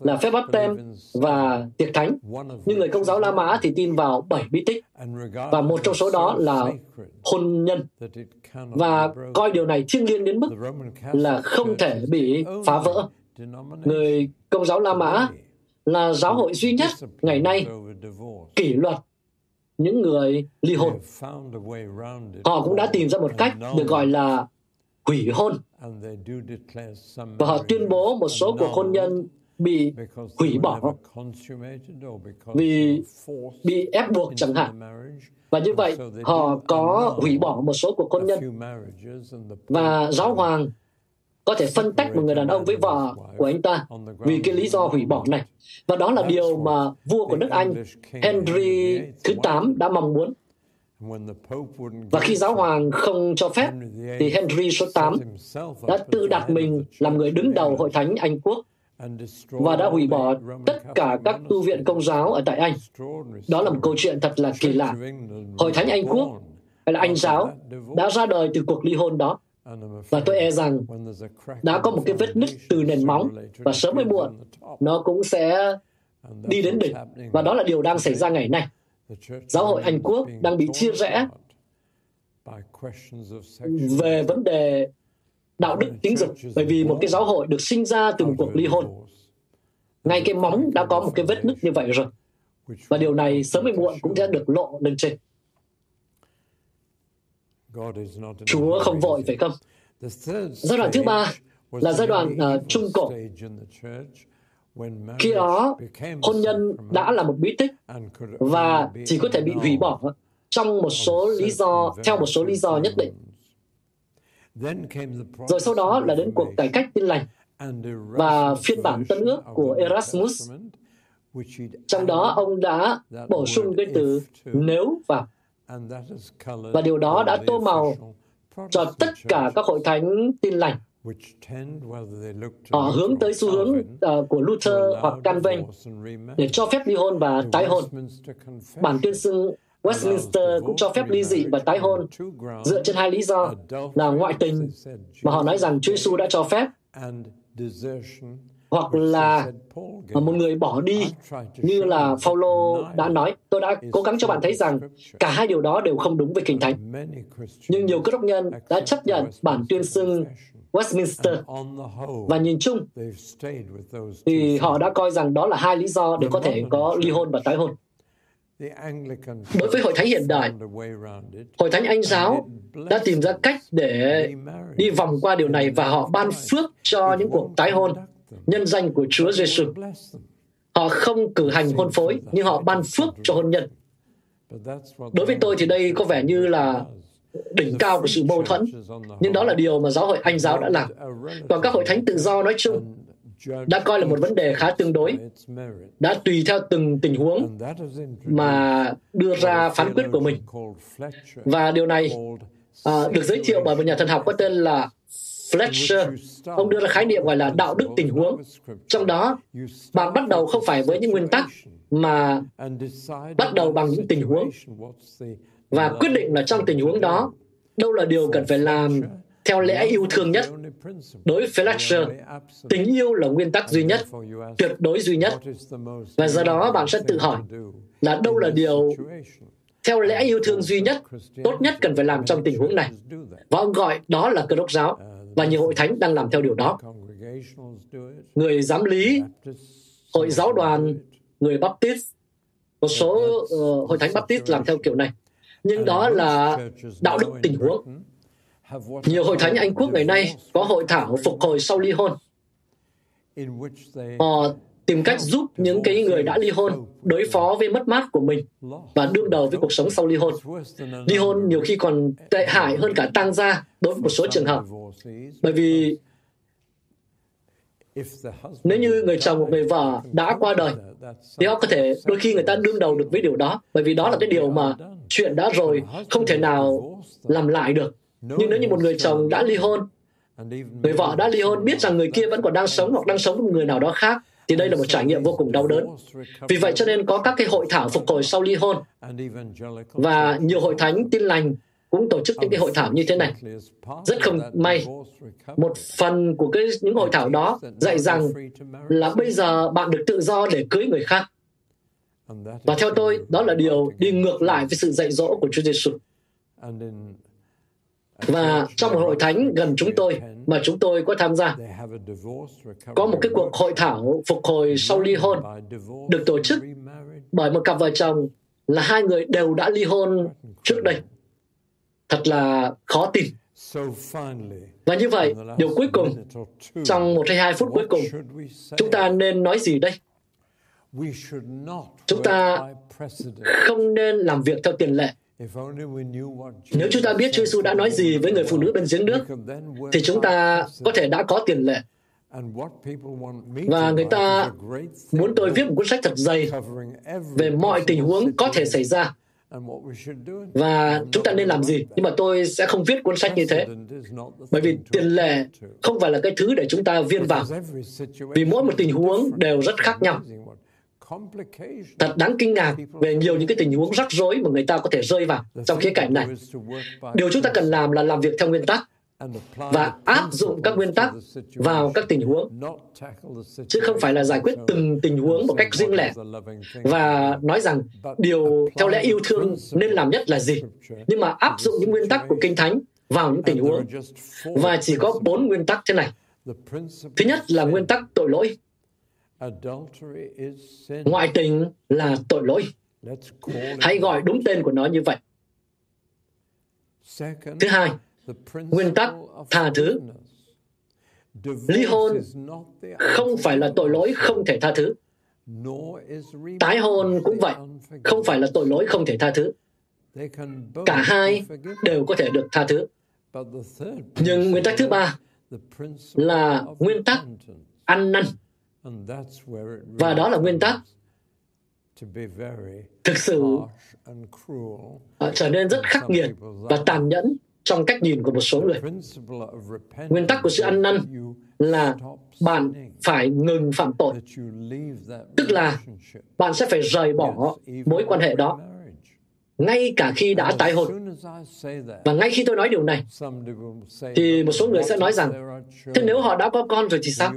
B: là phép báp tem và tiệc thánh. Nhưng người công giáo La Mã thì tin vào bảy bí tích. Và một trong số đó là hôn nhân. Và coi điều này thiêng liêng đến mức là không thể bị phá vỡ. Người công giáo La Mã là giáo hội duy nhất ngày nay kỷ luật những người ly hôn. Họ cũng đã tìm ra một cách được gọi là hủy hôn. Và họ tuyên bố một số cuộc hôn nhân bị hủy bỏ vì bị ép buộc chẳng hạn. Và như vậy, họ có hủy bỏ một số cuộc hôn nhân. Và giáo hoàng có thể phân tách một người đàn ông với vợ của anh ta vì cái lý do hủy bỏ này. Và đó là điều mà vua của nước Anh Henry thứ 8 đã mong muốn. Và khi giáo hoàng không cho phép, thì Henry số 8 đã tự đặt mình làm người đứng đầu hội thánh Anh Quốc và đã hủy bỏ tất cả các tu viện công giáo ở tại Anh. Đó là một câu chuyện thật là kỳ lạ. Hội thánh Anh Quốc hay là Anh giáo đã ra đời từ cuộc ly hôn đó và tôi e rằng đã có một cái vết nứt từ nền móng và sớm hay muộn nó cũng sẽ đi đến đỉnh. và đó là điều đang xảy ra ngày nay. Giáo hội anh quốc đang bị chia rẽ về vấn đề đạo đức tính dục. bởi vì một cái giáo hội được sinh ra từ một cuộc ly hôn. ngay cái móng đã có một cái vết nứt như vậy rồi. và điều này sớm hay muộn cũng sẽ được lộ lên trên Chúa không vội phải không? Giai đoạn thứ ba là giai đoạn uh, trung cổ. Khi đó, hôn nhân đã là một bí tích và chỉ có thể bị hủy bỏ trong một số lý do, theo một số lý do nhất định. Rồi sau đó là đến cuộc cải cách tin lành và phiên bản tân ước của Erasmus. Trong đó ông đã bổ sung cái từ nếu vào và điều đó đã tô màu cho tất cả các hội thánh tin lành. Họ hướng tới xu hướng uh, của Luther hoặc Calvin để cho phép ly hôn và tái hôn. Bản tuyên xưng Westminster cũng cho phép ly dị và tái hôn dựa trên hai lý do là ngoại tình mà họ nói rằng Chúa Giêsu đã cho phép hoặc là một người bỏ đi như là Phaolô đã nói tôi đã cố gắng cho bạn thấy rằng cả hai điều đó đều không đúng với kinh thánh. Nhưng nhiều cơ đốc nhân đã chấp nhận bản tuyên xưng Westminster. và nhìn chung thì họ đã coi rằng đó là hai lý do để có thể có ly hôn và tái hôn. Đối với hội thánh hiện đại, hội thánh Anh giáo đã tìm ra cách để đi vòng qua điều này và họ ban phước cho những cuộc tái hôn nhân danh của Chúa Giêsu. Họ không cử hành hôn phối, nhưng họ ban phước cho hôn nhân. Đối với tôi thì đây có vẻ như là đỉnh cao của sự mâu thuẫn, nhưng đó là điều mà giáo hội Anh giáo đã làm. Còn các hội thánh tự do nói chung đã coi là một vấn đề khá tương đối, đã tùy theo từng tình huống mà đưa ra phán quyết của mình. Và điều này à, được giới thiệu bởi một nhà thần học có tên là Fletcher, ông đưa ra khái niệm gọi là đạo đức tình huống. Trong đó, bạn bắt đầu không phải với những nguyên tắc mà bắt đầu bằng những tình huống và quyết định là trong tình huống đó đâu là điều cần phải làm theo lẽ yêu thương nhất. Đối với Fletcher, tình yêu là nguyên tắc duy nhất, tuyệt đối duy nhất. Và do đó bạn sẽ tự hỏi là đâu là điều theo lẽ yêu thương duy nhất, tốt nhất cần phải làm trong tình huống này. Và ông gọi đó là cơ đốc giáo, và nhiều hội thánh đang làm theo điều đó. Người giám lý, hội giáo đoàn, người Baptist, một số uh, hội thánh Baptist làm theo kiểu này. Nhưng đó là đạo đức tình huống. Nhiều hội thánh Anh Quốc ngày nay có hội thảo phục hồi sau ly hôn. Họ tìm cách giúp những cái người đã ly hôn đối phó với mất mát của mình và đương đầu với cuộc sống sau ly hôn. Ly hôn nhiều khi còn tệ hại hơn cả tăng gia đối với một số trường hợp. Bởi vì nếu như người chồng hoặc người vợ đã qua đời thì họ có thể đôi khi người ta đương đầu được với điều đó bởi vì đó là cái điều mà chuyện đã rồi không thể nào làm lại được nhưng nếu như một người chồng đã ly hôn người vợ đã ly hôn biết rằng người kia vẫn còn đang sống hoặc đang sống với một người nào đó khác thì đây là một trải nghiệm vô cùng đau đớn. Vì vậy cho nên có các cái hội thảo phục hồi sau ly hôn và nhiều hội thánh tin lành cũng tổ chức những cái hội thảo như thế này. Rất không may, một phần của cái những hội thảo đó dạy rằng là bây giờ bạn được tự do để cưới người khác. Và theo tôi, đó là điều đi ngược lại với sự dạy dỗ của Chúa Giêsu. Và trong một hội thánh gần chúng tôi mà chúng tôi có tham gia, có một cái cuộc hội thảo phục hồi sau ly hôn được tổ chức bởi một cặp vợ chồng là hai người đều đã ly hôn trước đây. Thật là khó tin. Và như vậy, điều cuối cùng, trong một hay hai phút cuối cùng, chúng ta nên nói gì đây? Chúng ta không nên làm việc theo tiền lệ. Nếu chúng ta biết Chúa Giêsu đã nói gì với người phụ nữ bên giếng nước, thì chúng ta có thể đã có tiền lệ. Và người ta muốn tôi viết một cuốn sách thật dày về mọi tình huống có thể xảy ra. Và chúng ta nên làm gì? Nhưng mà tôi sẽ không viết cuốn sách như thế. Bởi vì tiền lệ không phải là cái thứ để chúng ta viên vào. Vì mỗi một tình huống đều rất khác nhau. Thật đáng kinh ngạc về nhiều những cái tình huống rắc rối mà người ta có thể rơi vào trong khía cạnh này. Điều chúng ta cần làm là làm việc theo nguyên tắc và áp dụng các nguyên tắc vào các tình huống chứ không phải là giải quyết từng tình huống một cách riêng lẻ. và nói rằng điều theo lẽ yêu thương nên làm nhất là gì? nhưng mà áp dụng những nguyên tắc của kinh thánh vào những tình huống và chỉ có bốn nguyên tắc thế này. Thứ nhất là nguyên tắc tội lỗi ngoại tình là tội lỗi. Hãy gọi đúng tên của nó như vậy. Thứ hai nguyên tắc tha thứ. Ly hôn không phải là tội lỗi không thể tha thứ. Tái hôn cũng vậy không phải là tội lỗi không thể tha thứ. Cả hai đều có thể được tha thứ. Nhưng nguyên tắc thứ ba là nguyên tắc ăn năn và đó là nguyên tắc. thực sự trở nên rất khắc nghiệt và tàn nhẫn trong cách nhìn của một số người. Nguyên tắc của sự ăn năn là bạn phải ngừng phạm tội. Tức là bạn sẽ phải rời bỏ mối quan hệ đó ngay cả khi đã tái hôn. Và ngay khi tôi nói điều này, thì một số người sẽ nói rằng, thế nếu họ đã có con rồi thì sao?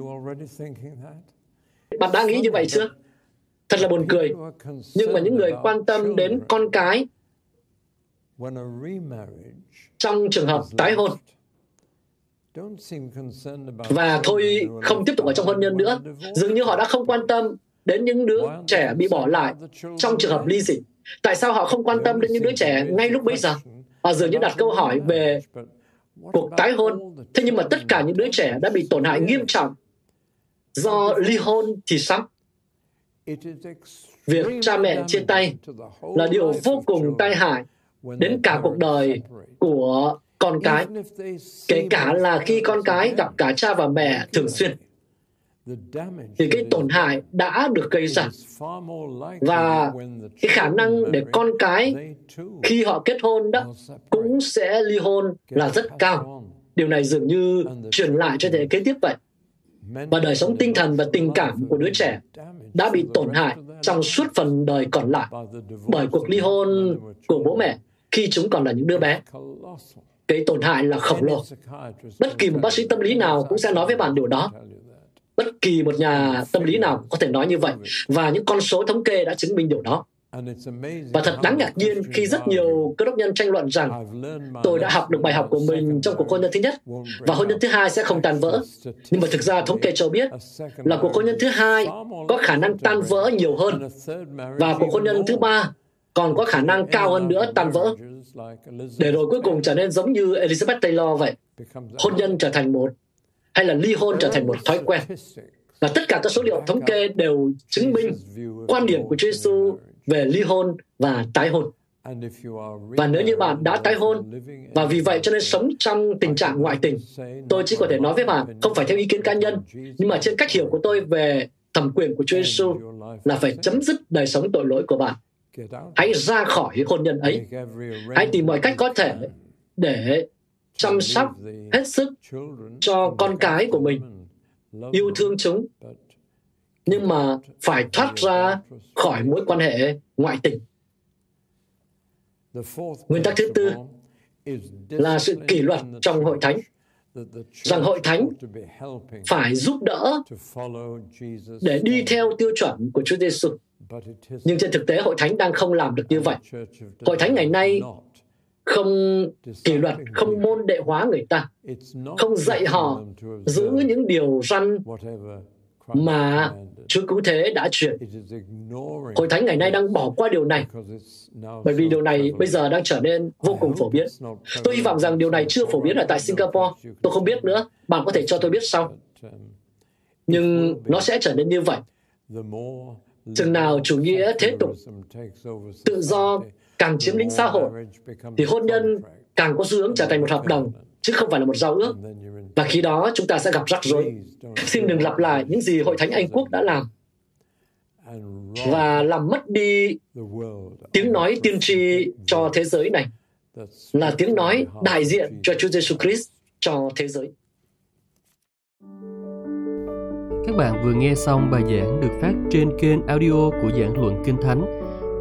B: Bạn đã nghĩ như vậy chưa? Thật là buồn cười. Nhưng mà những người quan tâm đến con cái trong trường hợp tái hôn và thôi không tiếp tục ở trong hôn nhân nữa dường như họ đã không quan tâm đến những đứa trẻ bị bỏ lại trong trường hợp ly dị tại sao họ không quan tâm đến những đứa trẻ ngay lúc bấy giờ? Họ dường như đặt câu hỏi về cuộc tái hôn. Thế nhưng mà tất cả những đứa trẻ đã bị tổn hại nghiêm trọng. Do ly hôn thì sao? Việc cha mẹ chia tay là điều vô cùng tai hại đến cả cuộc đời của con cái, kể cả là khi con cái gặp cả cha và mẹ thường xuyên thì cái tổn hại đã được gây ra và cái khả năng để con cái khi họ kết hôn đó cũng sẽ ly hôn là rất cao điều này dường như truyền lại cho thế hệ kế tiếp vậy. Và đời sống tinh thần và tình cảm của đứa trẻ đã bị tổn hại trong suốt phần đời còn lại bởi cuộc ly hôn của bố mẹ khi chúng còn là những đứa bé. Cái tổn hại là khổng lồ. Bất kỳ một bác sĩ tâm lý nào cũng sẽ nói với bạn điều đó. Bất kỳ một nhà tâm lý nào có thể nói như vậy. Và những con số thống kê đã chứng minh điều đó. Và thật đáng ngạc nhiên khi rất nhiều cơ đốc nhân tranh luận rằng tôi đã học được bài học của mình trong cuộc hôn nhân thứ nhất và hôn nhân thứ hai sẽ không tan vỡ. Nhưng mà thực ra thống kê cho biết là cuộc hôn nhân thứ hai có khả năng tan vỡ nhiều hơn và cuộc hôn nhân thứ ba còn có khả năng cao hơn nữa tan vỡ. Để rồi cuối cùng trở nên giống như Elizabeth Taylor vậy. Hôn nhân trở thành một hay là ly hôn trở thành một thói quen. Và tất cả các số liệu thống kê đều chứng minh quan điểm của Chúa Giêsu về ly hôn và tái hôn. Và nếu như bạn đã tái hôn và vì vậy cho nên sống trong tình trạng ngoại tình, tôi chỉ có thể nói với bạn không phải theo ý kiến cá nhân, nhưng mà trên cách hiểu của tôi về thẩm quyền của Chúa Giêsu là phải chấm dứt đời sống tội lỗi của bạn. Hãy ra khỏi hôn nhân ấy. Hãy tìm mọi cách có thể để chăm sóc hết sức cho con cái của mình, yêu thương chúng, nhưng mà phải thoát ra khỏi mối quan hệ ngoại tình. Nguyên tắc thứ tư là sự kỷ luật trong hội thánh rằng hội thánh phải giúp đỡ để đi theo tiêu chuẩn của Chúa Giêsu. Nhưng trên thực tế hội thánh đang không làm được như vậy. Hội thánh ngày nay không kỷ luật, không môn đệ hóa người ta, không dạy họ giữ những điều răn mà Chúa Cứu Thế đã truyền. Hội Thánh ngày nay đang bỏ qua điều này, bởi vì điều này bây giờ đang trở nên vô cùng phổ biến. Tôi hy vọng rằng điều này chưa phổ biến ở tại Singapore. Tôi không biết nữa, bạn có thể cho tôi biết sau. Nhưng nó sẽ trở nên như vậy. Chừng nào chủ nghĩa thế tục, tự do càng chiếm lĩnh xã hội, thì hôn nhân càng có xu hướng trở thành một hợp đồng, chứ không phải là một giao ước. Và khi đó chúng ta sẽ gặp rắc rối. Xin đừng lặp lại những gì Hội Thánh Anh Quốc đã làm và làm mất đi tiếng nói tiên tri cho thế giới này là tiếng nói đại diện cho Chúa Giêsu Christ cho thế giới.
A: Các bạn vừa nghe xong bài giảng được phát trên kênh audio của giảng luận Kinh Thánh